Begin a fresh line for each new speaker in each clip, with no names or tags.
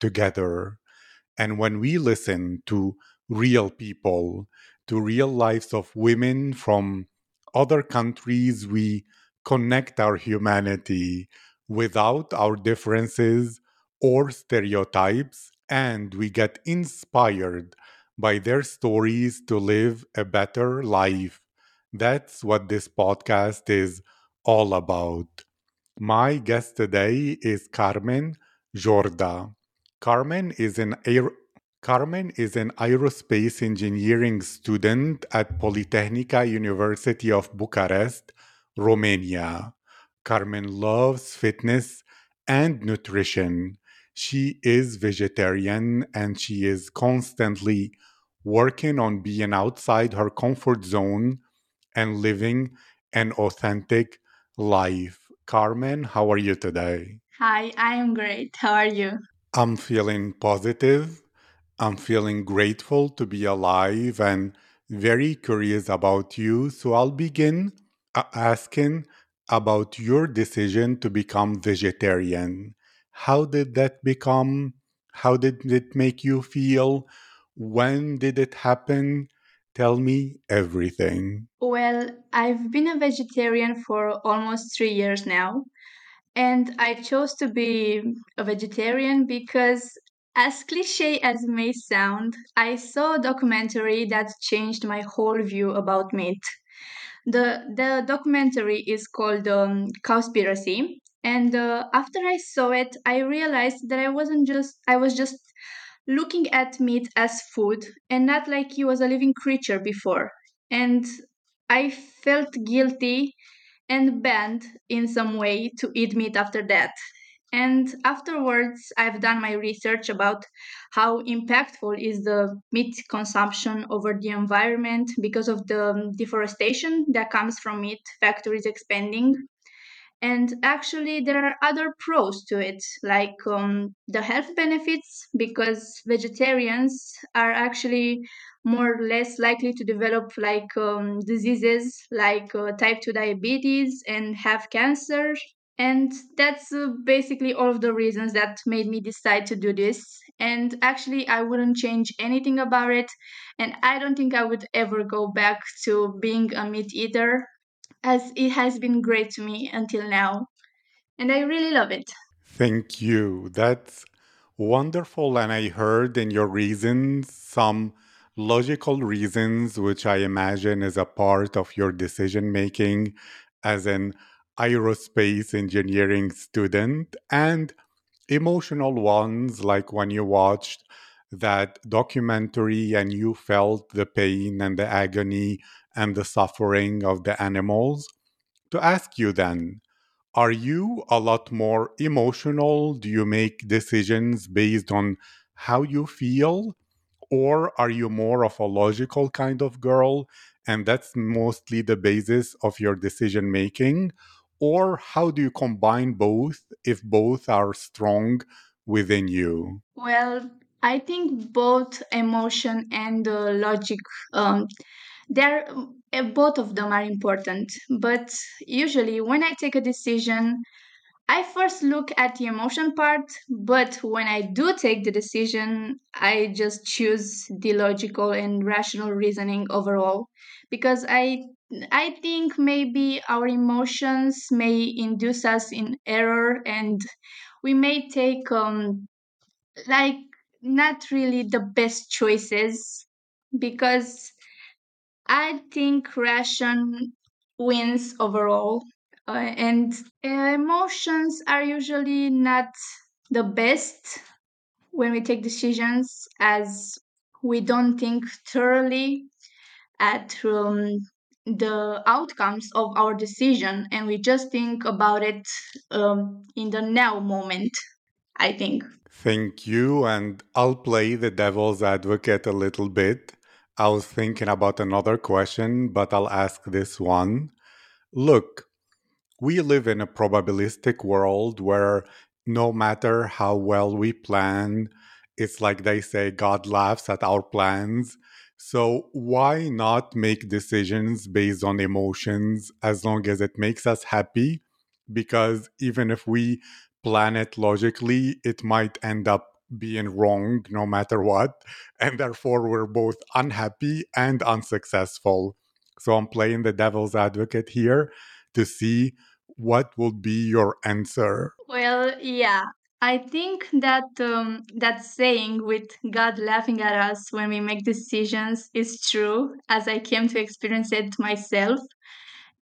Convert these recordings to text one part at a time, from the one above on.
together. And when we listen to real people, to real lives of women from other countries, we connect our humanity without our differences or stereotypes, and we get inspired by their stories to live a better life. That's what this podcast is all about. My guest today is Carmen Jorda. Carmen is an aer- Carmen is an aerospace engineering student at Politehnica University of Bucharest, Romania. Carmen loves fitness and nutrition. She is vegetarian and she is constantly working on being outside her comfort zone and living an authentic life. Carmen, how are you today?
Hi, I am great. How are you?
I'm feeling positive. I'm feeling grateful to be alive and very curious about you. So I'll begin uh, asking about your decision to become vegetarian. How did that become? How did it make you feel? When did it happen? Tell me everything.
Well, I've been a vegetarian for almost three years now, and I chose to be a vegetarian because, as cliche as it may sound, I saw a documentary that changed my whole view about meat. The, the documentary is called um, Cowspiracy, and uh, after I saw it, I realized that I wasn't just I was just looking at meat as food and not like he was a living creature before. And I felt guilty and banned in some way to eat meat after that. And afterwards, I've done my research about how impactful is the meat consumption over the environment because of the deforestation that comes from meat factories expanding and actually, there are other pros to it, like um, the health benefits, because vegetarians are actually more or less likely to develop like um, diseases like uh, type 2 diabetes and have cancer. And that's uh, basically all of the reasons that made me decide to do this. And actually, I wouldn't change anything about it. And I don't think I would ever go back to being a meat eater as it has been great to me until now, and I really love it.
Thank you. That's wonderful. And I heard in your reasons some logical reasons, which I imagine is a part of your decision making as an aerospace engineering student, and emotional ones, like when you watched that documentary and you felt the pain and the agony and the suffering of the animals. To ask you then, are you a lot more emotional? Do you make decisions based on how you feel? Or are you more of a logical kind of girl? And that's mostly the basis of your decision making? Or how do you combine both if both are strong within you?
Well, I think both emotion and uh, logic, um, they're uh, both of them are important. But usually, when I take a decision, I first look at the emotion part, but when I do take the decision, I just choose the logical and rational reasoning overall because I I think maybe our emotions may induce us in error and we may take um like not really the best choices because I think ration wins overall, uh, and uh, emotions are usually not the best when we take decisions, as we don't think thoroughly at um, the outcomes of our decision, and we just think about it um, in the now moment. I think.
Thank you. And I'll play the devil's advocate a little bit. I was thinking about another question, but I'll ask this one. Look, we live in a probabilistic world where no matter how well we plan, it's like they say, God laughs at our plans. So, why not make decisions based on emotions as long as it makes us happy? Because even if we plan it logically, it might end up being wrong no matter what. And therefore, we're both unhappy and unsuccessful. So, I'm playing the devil's advocate here to see what would be your answer.
Well, yeah. I think that um, that saying with God laughing at us when we make decisions is true, as I came to experience it myself.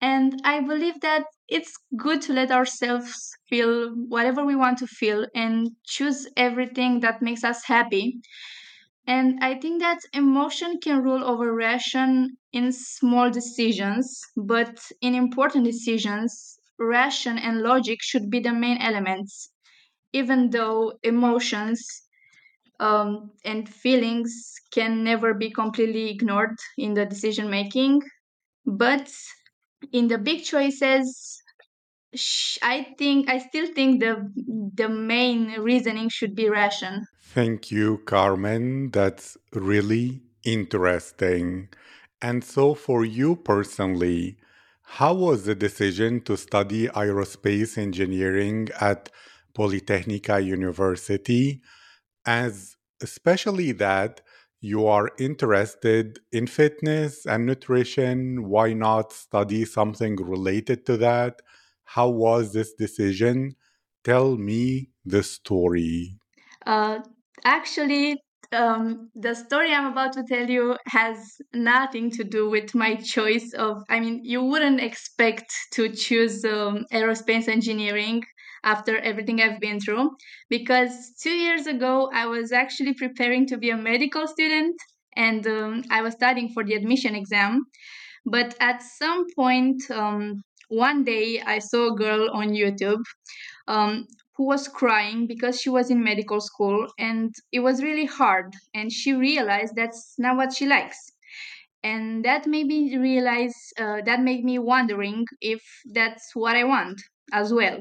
And I believe that it's good to let ourselves feel whatever we want to feel and choose everything that makes us happy. And I think that emotion can rule over ration in small decisions, but in important decisions, ration and logic should be the main elements, even though emotions um, and feelings can never be completely ignored in the decision making. But in the big choices, I think I still think the the main reasoning should be ration.
Thank you, Carmen. That's really interesting. And so, for you personally, how was the decision to study aerospace engineering at Politehnica University? As especially that you are interested in fitness and nutrition, why not study something related to that? How was this decision? Tell me the story.
Uh, actually, um, the story I'm about to tell you has nothing to do with my choice of. I mean, you wouldn't expect to choose um, aerospace engineering after everything I've been through, because two years ago I was actually preparing to be a medical student and um, I was studying for the admission exam. But at some point, um, one day I saw a girl on YouTube um, who was crying because she was in medical school and it was really hard. And she realized that's not what she likes. And that made me realize, uh, that made me wondering if that's what I want as well.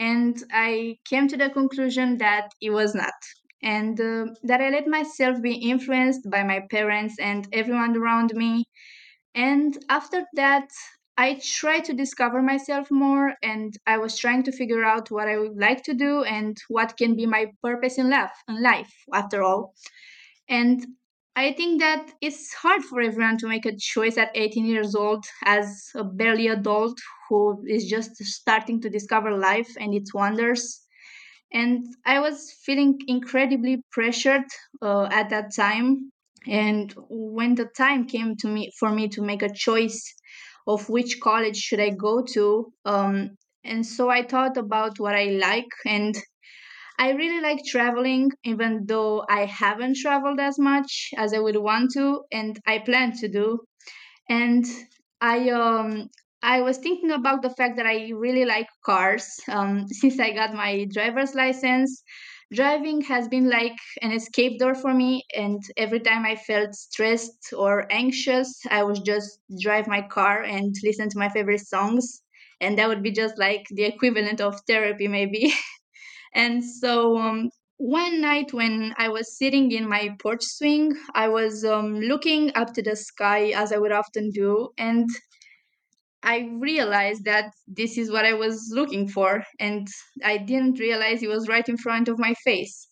And I came to the conclusion that it was not. And uh, that I let myself be influenced by my parents and everyone around me and after that, I tried to discover myself more and I was trying to figure out what I would like to do and what can be my purpose in life, in life after all. And I think that it's hard for everyone to make a choice at 18 years old as a barely adult who is just starting to discover life and its wonders. And I was feeling incredibly pressured uh, at that time and when the time came to me for me to make a choice of which college should I go to, um, and so I thought about what I like, and I really like traveling, even though I haven't traveled as much as I would want to, and I plan to do. And I um I was thinking about the fact that I really like cars. Um, since I got my driver's license, driving has been like an escape door for me. And every time I felt stressed or anxious, I would just drive my car and listen to my favorite songs. And that would be just like the equivalent of therapy, maybe. and so um, one night when I was sitting in my porch swing, I was um, looking up to the sky as I would often do, and I realized that this is what I was looking for, and I didn't realize it was right in front of my face.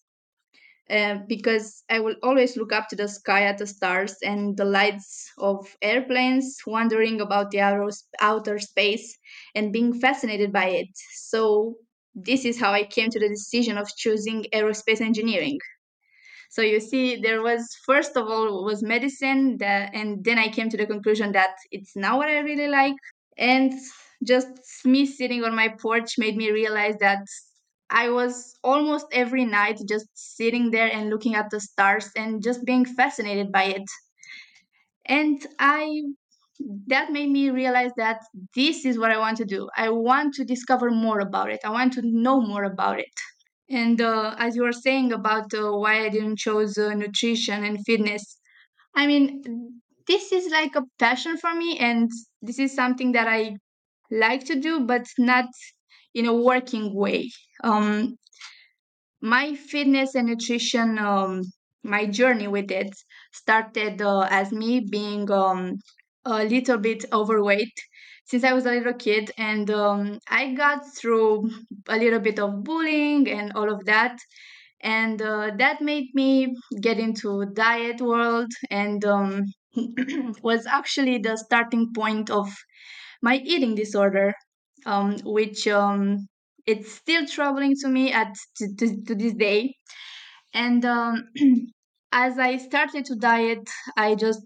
Uh, because I will always look up to the sky at the stars and the lights of airplanes, wondering about the outer, outer space and being fascinated by it. So, this is how I came to the decision of choosing aerospace engineering. So you see, there was first of all was medicine, that, and then I came to the conclusion that it's not what I really like, and just me sitting on my porch made me realize that I was almost every night just sitting there and looking at the stars and just being fascinated by it. And I that made me realize that this is what I want to do. I want to discover more about it. I want to know more about it. And uh, as you were saying about uh, why I didn't choose uh, nutrition and fitness, I mean, this is like a passion for me, and this is something that I like to do, but not in a working way. Um, my fitness and nutrition, um, my journey with it started uh, as me being um, a little bit overweight since I was a little kid, and um, I got through a little bit of bullying and all of that and uh, that made me get into diet world and um, was actually the starting point of my eating disorder um, which um, it's still troubling to me at to, to, to this day. And um, as i started to diet i just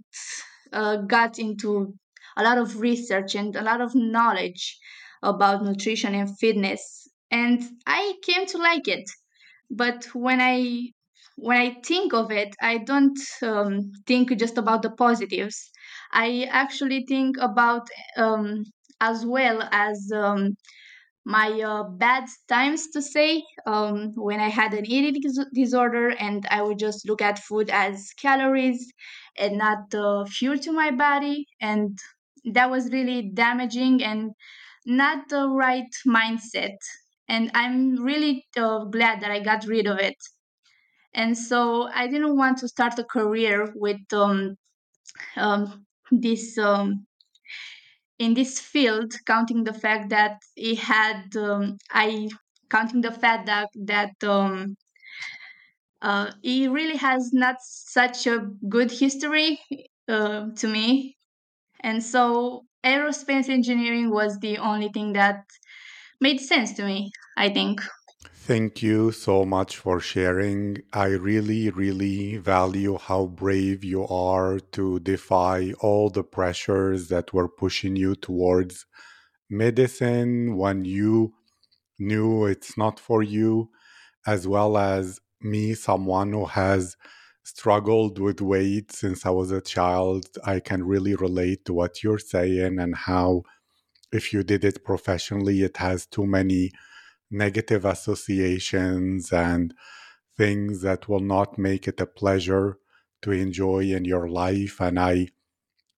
uh, got into a lot of research and a lot of knowledge about nutrition and fitness. And i came to like it. But when i when i think of it i don't um, think just about the positives. I actually think about um, as well as um, my uh, bad times to say um, when i had an eating disorder and i would just look at food as calories and not uh, fuel to my body. And that was really damaging and not the right mindset. And i'm really uh, glad that i got rid of it. And so i didn't want to start a career with um, um, this um, in this field counting the fact that he had um, i counting the fact that that um, uh, it really has not such a good history uh, to me. And so aerospace engineering was the only thing that made sense to me i think
Thank you so much for sharing. I really, really value how brave you are to defy all the pressures that were pushing you towards medicine when you knew it's not for you, as well as me, someone who has struggled with weight since I was a child. I can really relate to what you're saying and how, if you did it professionally, it has too many negative associations and things that will not make it a pleasure to enjoy in your life. And I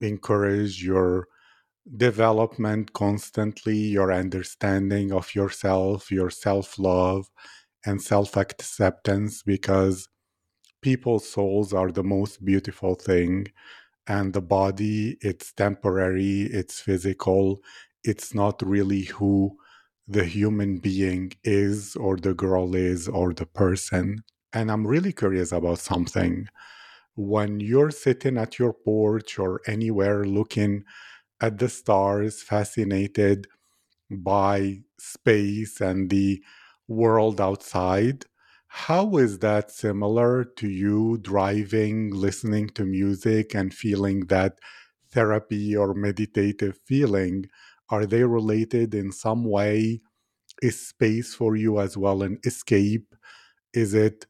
encourage your development constantly, your understanding of yourself, your self love, and self acceptance because people's souls are the most beautiful thing. And the body, it's temporary, it's physical, it's not really who the human being is, or the girl is, or the person. And I'm really curious about something. When you're sitting at your porch or anywhere looking at the stars, fascinated by space and the world outside, how is that similar to you driving, listening to music, and feeling that therapy or meditative feeling? Are they related in some way? Is space for you as well an escape? Is it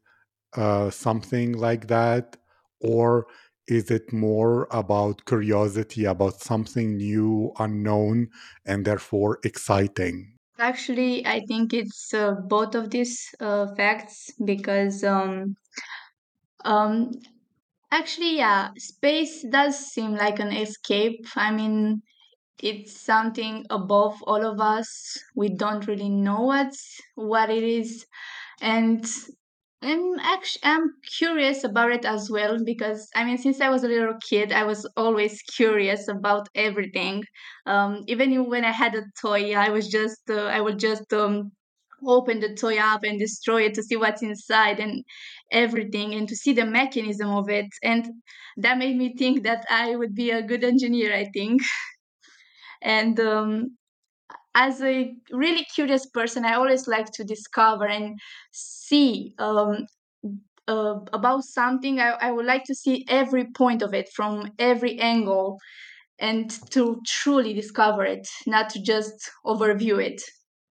uh, something like that? Or is it more about curiosity about something new, unknown, and therefore exciting?
actually i think it's uh, both of these uh, facts because um, um, actually yeah space does seem like an escape i mean it's something above all of us. We don't really know what's what it is. And I'm actually I'm curious about it as well because I mean since I was a little kid I was always curious about everything. Um, even when I had a toy, I was just uh, I would just um, open the toy up and destroy it to see what's inside and everything and to see the mechanism of it. And that made me think that I would be a good engineer I think and um, as a really curious person, I always like to discover and see um, uh, about something. I, I would like to see every point of it from every angle and to truly discover it, not to just overview it.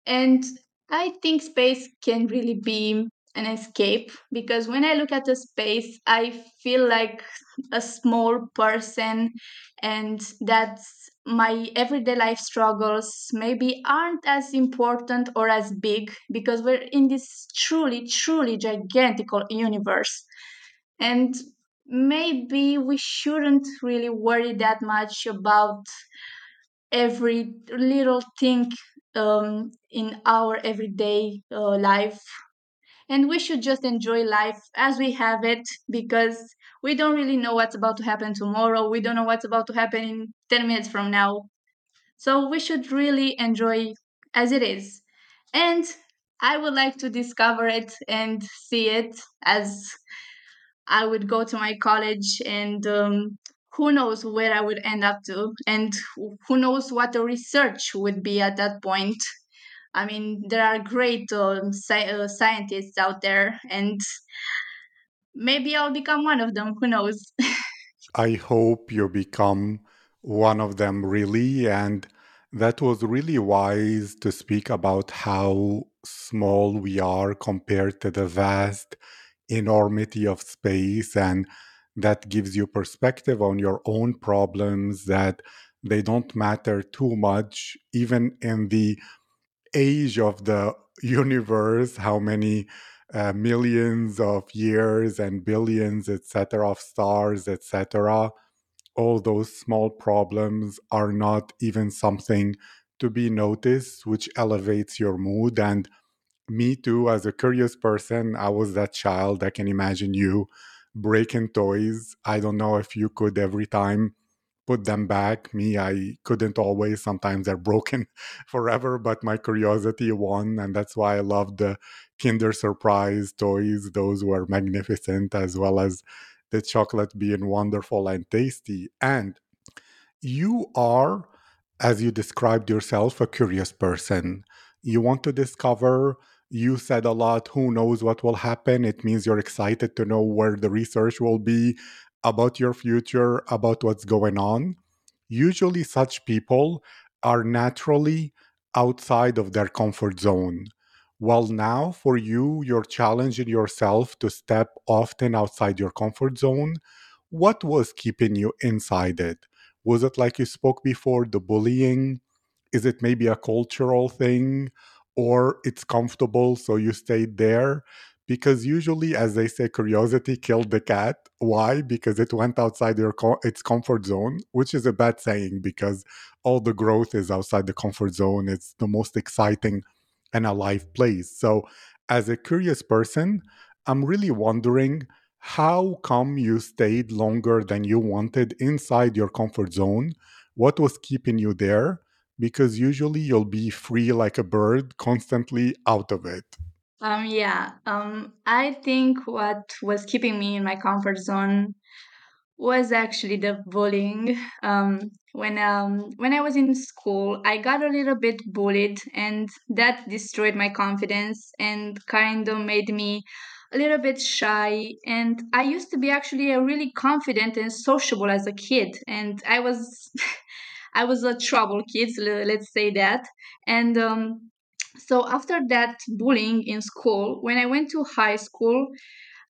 And I think space can really be an escape because when I look at the space, I feel like a small person, and that's my everyday life struggles maybe aren't as important or as big because we're in this truly, truly gigantic universe. And maybe we shouldn't really worry that much about every little thing um, in our everyday uh, life. And we should just enjoy life as we have it because we don't really know what's about to happen tomorrow. We don't know what's about to happen in 10 minutes from now. So we should really enjoy as it is. And I would like to discover it and see it as I would go to my college and um, who knows where I would end up to and who knows what the research would be at that point. I mean, there are great um, sci- uh, scientists out there, and maybe I'll become one of them. Who knows?
I hope you become one of them, really. And that was really wise to speak about how small we are compared to the vast enormity of space. And that gives you perspective on your own problems, that they don't matter too much, even in the age of the universe, how many uh, millions of years and billions, etc., of stars, etc. All those small problems are not even something to be noticed, which elevates your mood. And me too, as a curious person, I was that child. I can imagine you breaking toys. I don't know if you could every time put them back. Me, I couldn't always. Sometimes they're broken forever, but my curiosity won. And that's why I love the Kinder Surprise toys. Those were magnificent, as well as the chocolate being wonderful and tasty. And you are, as you described yourself, a curious person. You want to discover. You said a lot, who knows what will happen? It means you're excited to know where the research will be about your future, about what's going on. Usually, such people are naturally outside of their comfort zone. Well, now for you, you're challenging yourself to step often outside your comfort zone. What was keeping you inside it? Was it like you spoke before, the bullying? Is it maybe a cultural thing? Or it's comfortable, so you stayed there? Because usually as they say curiosity killed the cat. Why? Because it went outside your co- its comfort zone which is a bad saying because all the growth is outside the comfort zone. It's the most exciting and alive place. So as a curious person i'm really wondering how come you stayed longer than you wanted inside your comfort zone? What was keeping you there? Because usually you'll be free like a bird constantly out of it
Um, yeah, um, I think what was keeping me in my comfort zone was actually the bullying. Um, when um, when I was in school, I got a little bit bullied, and that destroyed my confidence and kind of made me a little bit shy. And I used to be actually a really confident and sociable as a kid, and I was I was a trouble kid, let's say that. And um, so after that bullying in school, when I went to high school,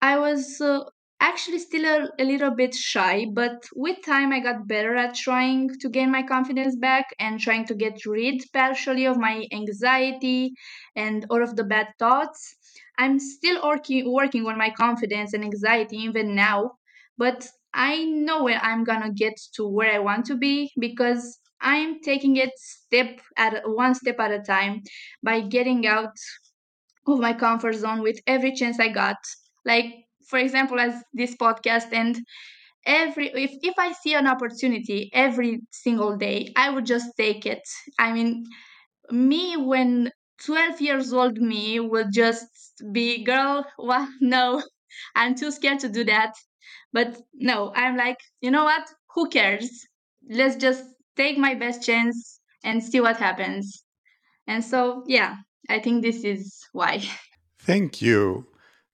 I was uh, actually still a, a little bit shy, but with time I got better at trying to gain my confidence back and trying to get rid partially of my anxiety and all of the bad thoughts. I'm still working working on my confidence and anxiety even now, but I know where I'm gonna get to where I want to be because I'm taking it step at one step at a time by getting out of my comfort zone with every chance I got. Like, for example, as this podcast, and every if, if I see an opportunity every single day, I would just take it. I mean, me when 12 years old me would just be girl well no i'm too scared to do that but no i'm like you know what who cares let's just take my best chance and see what happens and so yeah i think this is why
Thank you.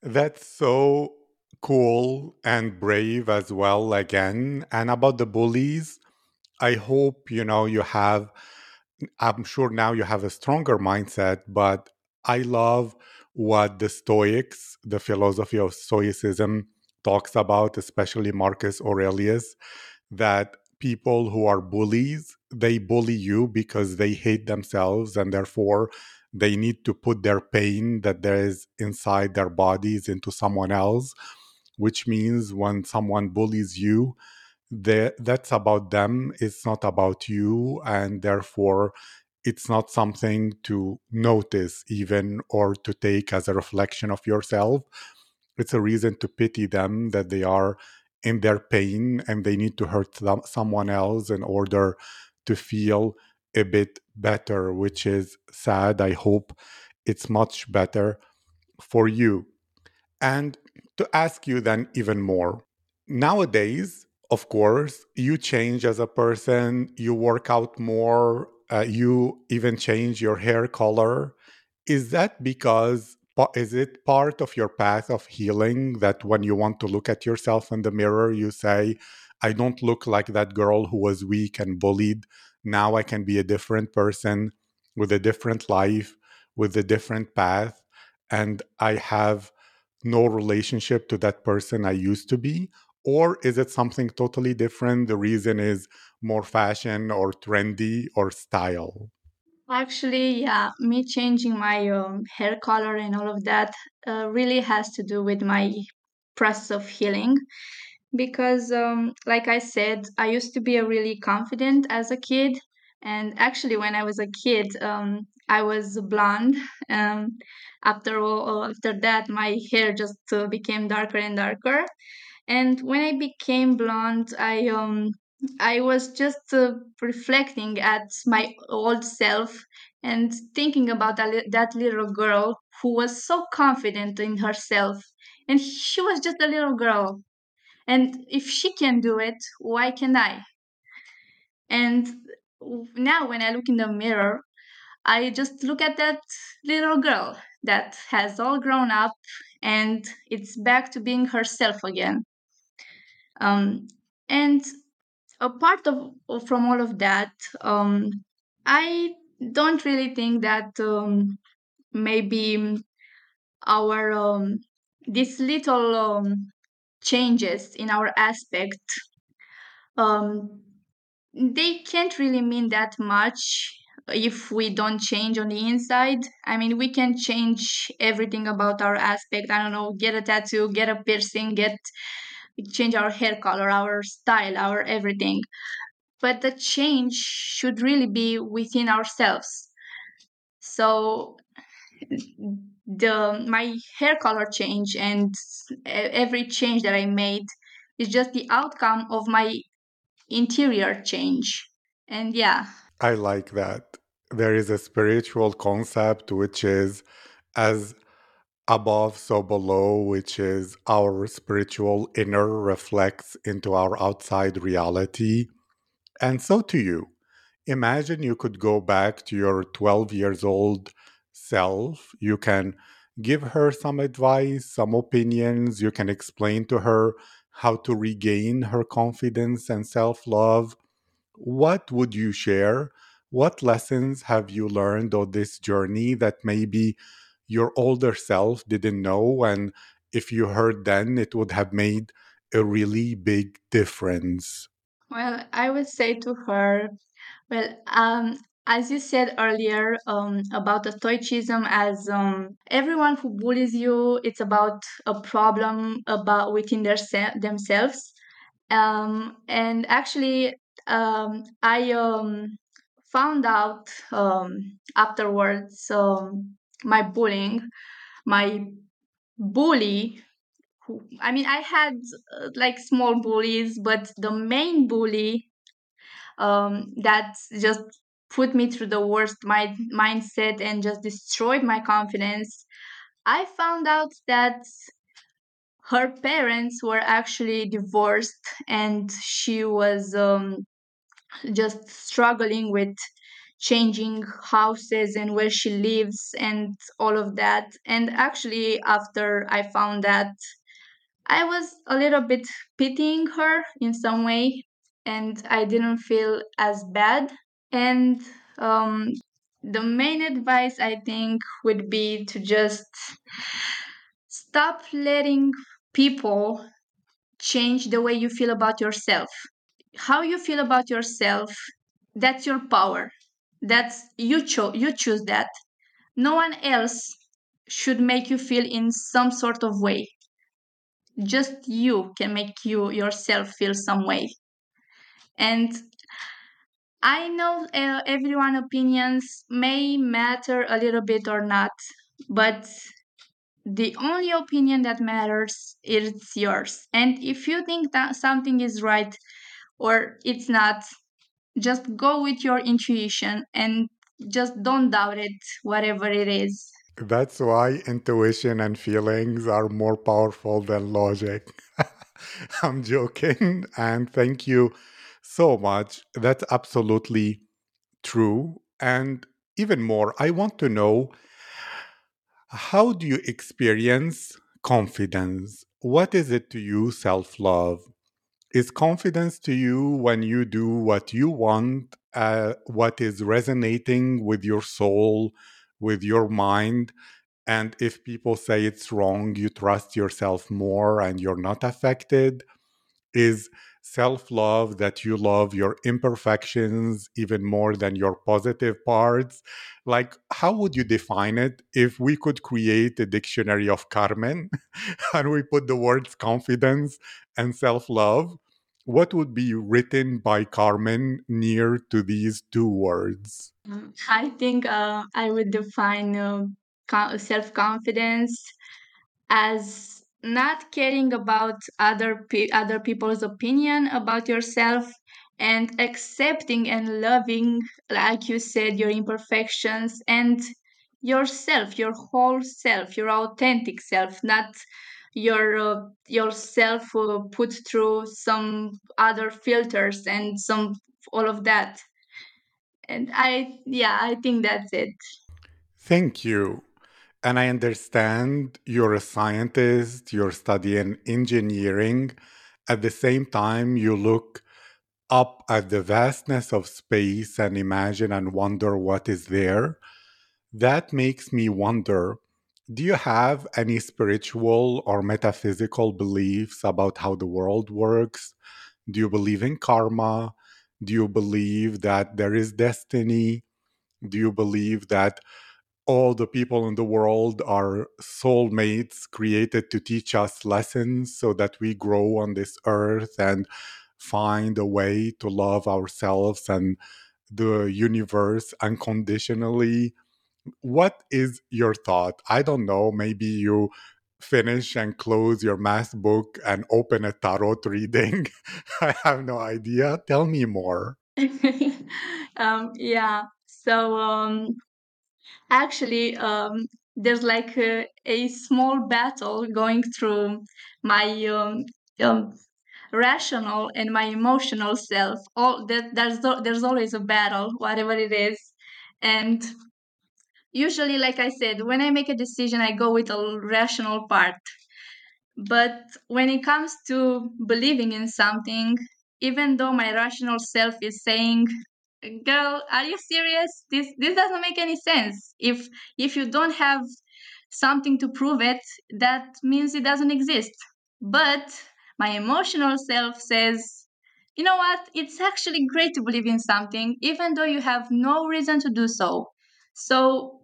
That's so cool and brave as well, again. And about the bullies, I hope, you know, you have, I'm sure now you have a stronger mindset, but I love what the Stoics, the philosophy of Stoicism, talks about, especially Marcus Aurelius, that people who are bullies, they bully you because they hate themselves and therefore they need to put their pain that there is inside their bodies into someone else which means when someone bullies you that's about them it's not about you and therefore it's not something to notice even or to take as a reflection of yourself. It's a reason to pity them that they are in their pain and they need to hurt someone else in order to feel a bit better which is sad. I hope it's much better for you. And to ask you then even more nowadays of course you change as a person you work out more uh, you even change your hair color. Is that because is it part of your path of healing that when you want to look at yourself in the mirror you say i don't look like that girl who was weak and bullied. Now i can be a different person with a different life with a different path and i have no relationship to that person i used to be? Or is it something totally different? The reason is more fashion or trendy or style
Actually, yeah, me changing my um, hair color and all of that uh, really has to do with my process of healing. Because, um, like I said, I used to be a really confident as a kid. And actually, when I was a kid, um, I was blonde. Um, after all, after that, my hair just uh, became darker and darker. And when I became blonde, I um I was just uh, reflecting at my old self and thinking about that, li- that little girl who was so confident in herself. And she was just a little girl. And if she can do it, why can't I? And now when I look in the mirror, I just look at that little girl that has all grown up and it's back to being herself again. Um, and apart of from all of that, um, I don't really think that um, maybe our um, these little um, changes in our aspect um, they can't really mean that much if we don't change on the inside. I mean, we can change everything about our aspect. I don't know, get a tattoo, get a piercing, get change our hair color, our style, our everything. But the change should really be within ourselves. So the my hair color change and every change that I made is just the outcome of my interior change. And yeah.
I like that. There is a spiritual concept which is as above, so below, which is our spiritual inner reflects into our outside reality. And so to you. Imagine you could go back to your 12 years old self. You can give her some advice, some opinions. You can explain to her how to regain her confidence and self love. What would you share? What lessons have you learned on this journey that maybe your older self didn't know? And if you heard then, it would have made a really big difference.
Well, I would say to her, well, um, as you said earlier um, about the stoicism as um, everyone who bullies you it's about a problem about within their se- themselves um, and actually um, i um, found out um, afterwards my bullying my bully who, i mean i had uh, like small bullies but the main bully um, that just put me through the worst my mindset and just destroyed my confidence i found out that her parents were actually divorced and she was um, just struggling with changing houses and where she lives and all of that. And actually after i found that i was a little bit pitying her in some way and i didn't feel as bad. And um, the main advice I think would be to just stop letting people change the way you feel about yourself. How you feel about yourself that's your power that's you cho- you choose that. No one else should make you feel in some sort of way. Just you can make you yourself feel some way. And i know uh, everyone opinions may matter a little bit or not but the only opinion that matters is yours. And if you think that something is right or it's not just go with your intuition and just don't doubt it whatever it is
That's why intuition and feelings are more powerful than logic. I'm joking. And thank you so much. That's absolutely true. And even more, I want to know how do you experience confidence? What is it to you, self love? Is confidence to you when you do what you want, uh, what is resonating with your soul, with your mind? And if people say it's wrong, you trust yourself more and you're not affected? Is self love that you love your imperfections even more than your positive parts? Like, how would you define it if we could create a dictionary of Carmen and we put the words confidence and self love? What would be written by Carmen near to these two words?
Mm, I think uh, I would define uh, self confidence as not caring about other pe- other people's opinion about yourself and accepting and loving like you said your imperfections and yourself your whole self your authentic self not your uh, yourself uh, put through some other filters and some all of that and i yeah i think that's it
Thank you. And I understand you're a scientist, you're studying engineering. At the same time, you look up at the vastness of space and imagine and wonder what is there. That makes me wonder do you have any spiritual or metaphysical beliefs about how the world works? Do you believe in karma? Do you believe that there is destiny? Do you believe that all the people in the world are soulmates created to teach us lessons so that we grow on this earth and find a way to love ourselves and the universe unconditionally. What is your thought? I don't know. Maybe you finish and close your math book and open a tarot reading. I have no idea. Tell me more.
um yeah so um actually um there's like a, a small battle going through my um, um rational and my emotional self all that there's there's always a battle whatever it is and usually like i said when i make a decision i go with a rational part. But when it comes to believing in something even though my rational self is saying girl are you serious? This this doesn't make any sense. If if you don't have something to prove it that means it doesn't exist. But my emotional self says you know what? It's actually great to believe in something even though you have no reason to do so. So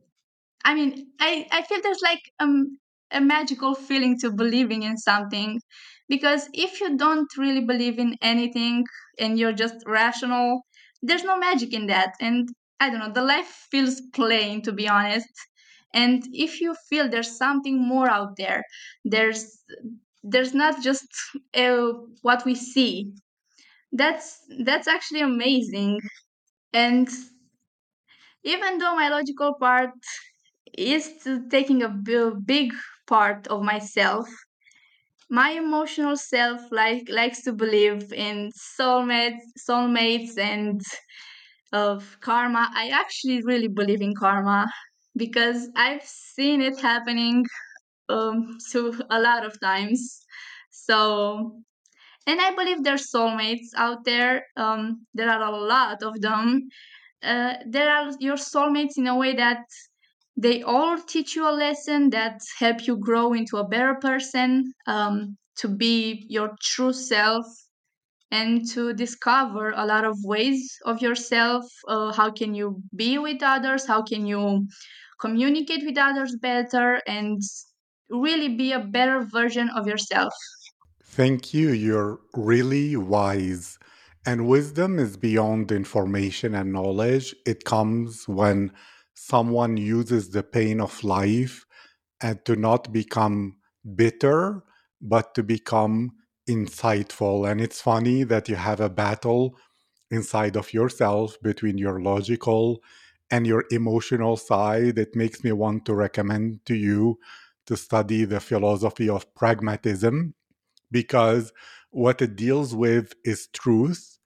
i mean i i feel there's like um a magical feeling to believing in something because if you don't really believe in anything and you're just rational there's no magic in that. And i don't know the life feels plain to be honest. And if you feel there's something more out there there's there's not just uh, what we see. That's that's actually amazing. And even though my logical part is taking a big part of myself. My emotional self like likes to believe in soulmates soulmates and of karma. I actually really believe in karma because i've seen it happening um so a lot of times. So and i believe there's soulmates out there um there are a lot of them. Uh, there are your soulmates in a way that they all teach you a lesson that help you grow into a better person um, to be your true self and to discover a lot of ways of yourself. Uh, how can you be with others? How can you communicate with others better and really be a better version of yourself?
Thank you. You're really wise. And wisdom is beyond information and knowledge. It comes when someone uses the pain of life and to not become bitter, but to become insightful. And it's funny that you have a battle inside of yourself between your logical and your emotional side. It makes me want to recommend to you to study the philosophy of pragmatism because what it deals with is truth.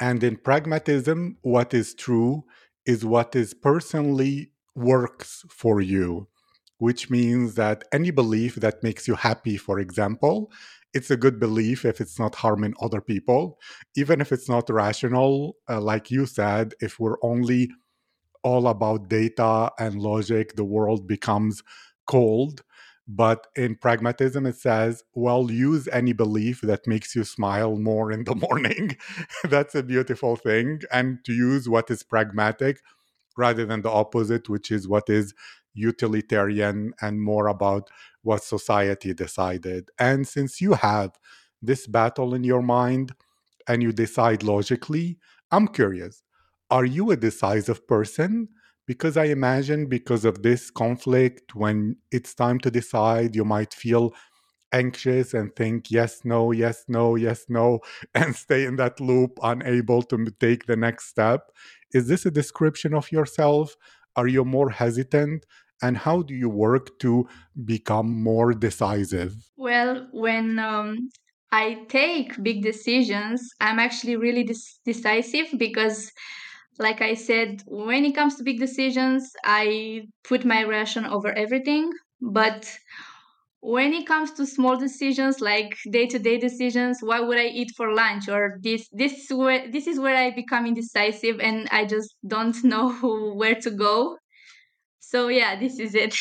And in pragmatism, what is true is what is personally works for you, which means that any belief that makes you happy, for example, it's a good belief if it's not harming other people, even if it's not rational. Uh, like you said, if we're only all about data and logic, the world becomes cold. But in pragmatism, it says, well, use any belief that makes you smile more in the morning. That's a beautiful thing. And to use what is pragmatic rather than the opposite, which is what is utilitarian and more about what society decided. And since you have this battle in your mind and you decide logically, I'm curious are you a decisive person? Because I imagine because of this conflict, when it's time to decide, you might feel anxious and think yes, no, yes, no, yes, no, and stay in that loop, unable to take the next step. Is this a description of yourself? Are you more hesitant? And how do you work to become more decisive?
Well, when um, I take big decisions, I'm actually really decisive because, like I said, when it comes to big decisions, I put my ration over everything. But when it comes to small decisions like day-to-day decisions what would i eat for lunch or this this where this is where i become indecisive and i just don't know where to go so yeah this is it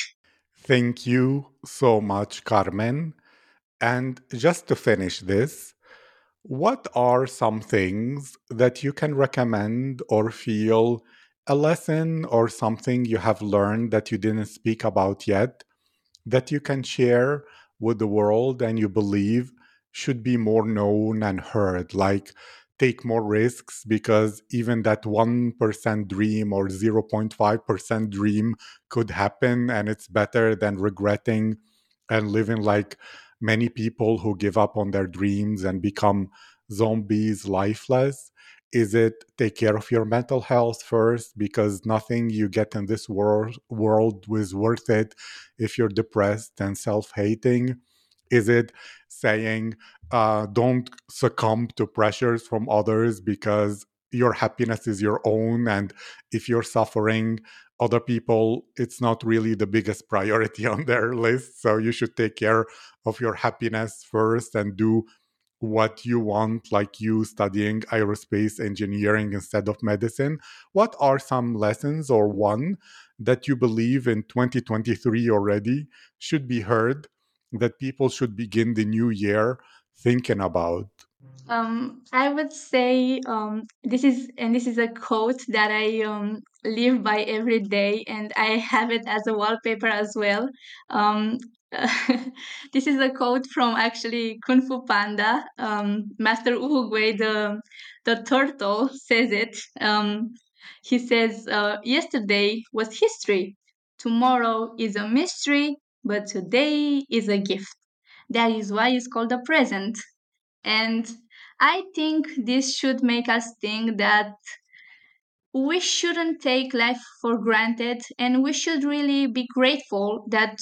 Thank you so much, Carmen. And just to finish this, what are some things that you can recommend or feel a lesson or something you have learned that you didn't speak about yet that you can share with the world and you believe should be more known and heard? Like, take more risks because even that 1% dream or 0.5% dream could happen and it's better than regretting and living like many people who give up on their dreams and become zombies lifeless? Is it take care of your mental health first because nothing you get in this world world is worth it if you're depressed and self-hating? Is it saying uh, don't succumb to pressures from others because your happiness is your own and if you're suffering other people it's not really the biggest priority on their list. So you should take care of your happiness first and do what you want like you studying aerospace engineering instead of medicine. What are some lessons or one that you believe in 2023 already should be heard that people should begin the new year thinking about
Um, I would say um, this is and this is a quote that I um, live by every day, and I have it as a wallpaper as well. Um, this is a quote from actually Kung Fu Panda. Um, Master Oogway, the the turtle, says it. Um, he says, uh, "Yesterday was history. Tomorrow is a mystery, but today is a gift. That is why it's called a present." And I think this should make us think that we shouldn't take life for granted and we should really be grateful that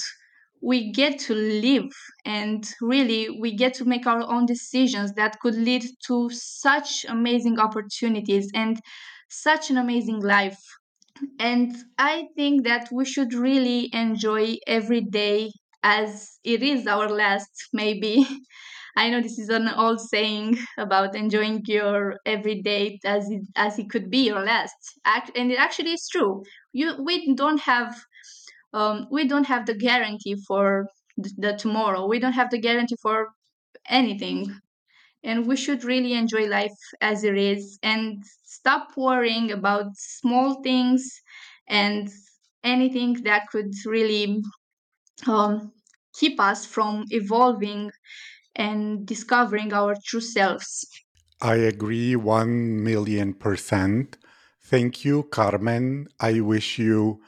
we get to live and really we get to make our own decisions that could lead to such amazing opportunities and such an amazing life. And I think that we should really enjoy every day as it is our last, maybe. I know this is an old saying about enjoying your everyday as it, as it could be your last, and it actually is true. You we don't have um, we don't have the guarantee for the, the tomorrow. We don't have the guarantee for anything. and we should really enjoy life as it is and stop worrying about small things and anything that could really um, keep us from evolving and discovering our true selves.
I agree 1 million percent. Thank you, Carmen. I wish you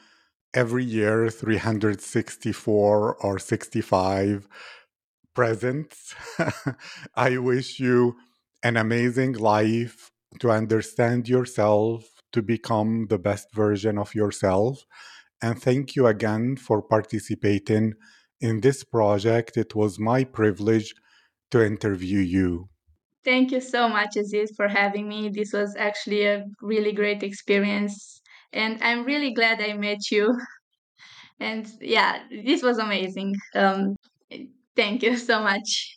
every year 364 or 65 presents. I wish you an amazing life to understand yourself, to become the best version of yourself. And thank you again for participating in this project. It was my privilege to interview you.
Thank you so much, Aziz, for having me. This was actually a really great experience. And I'm really glad I met you. And yeah, this was amazing. Um, thank you so much.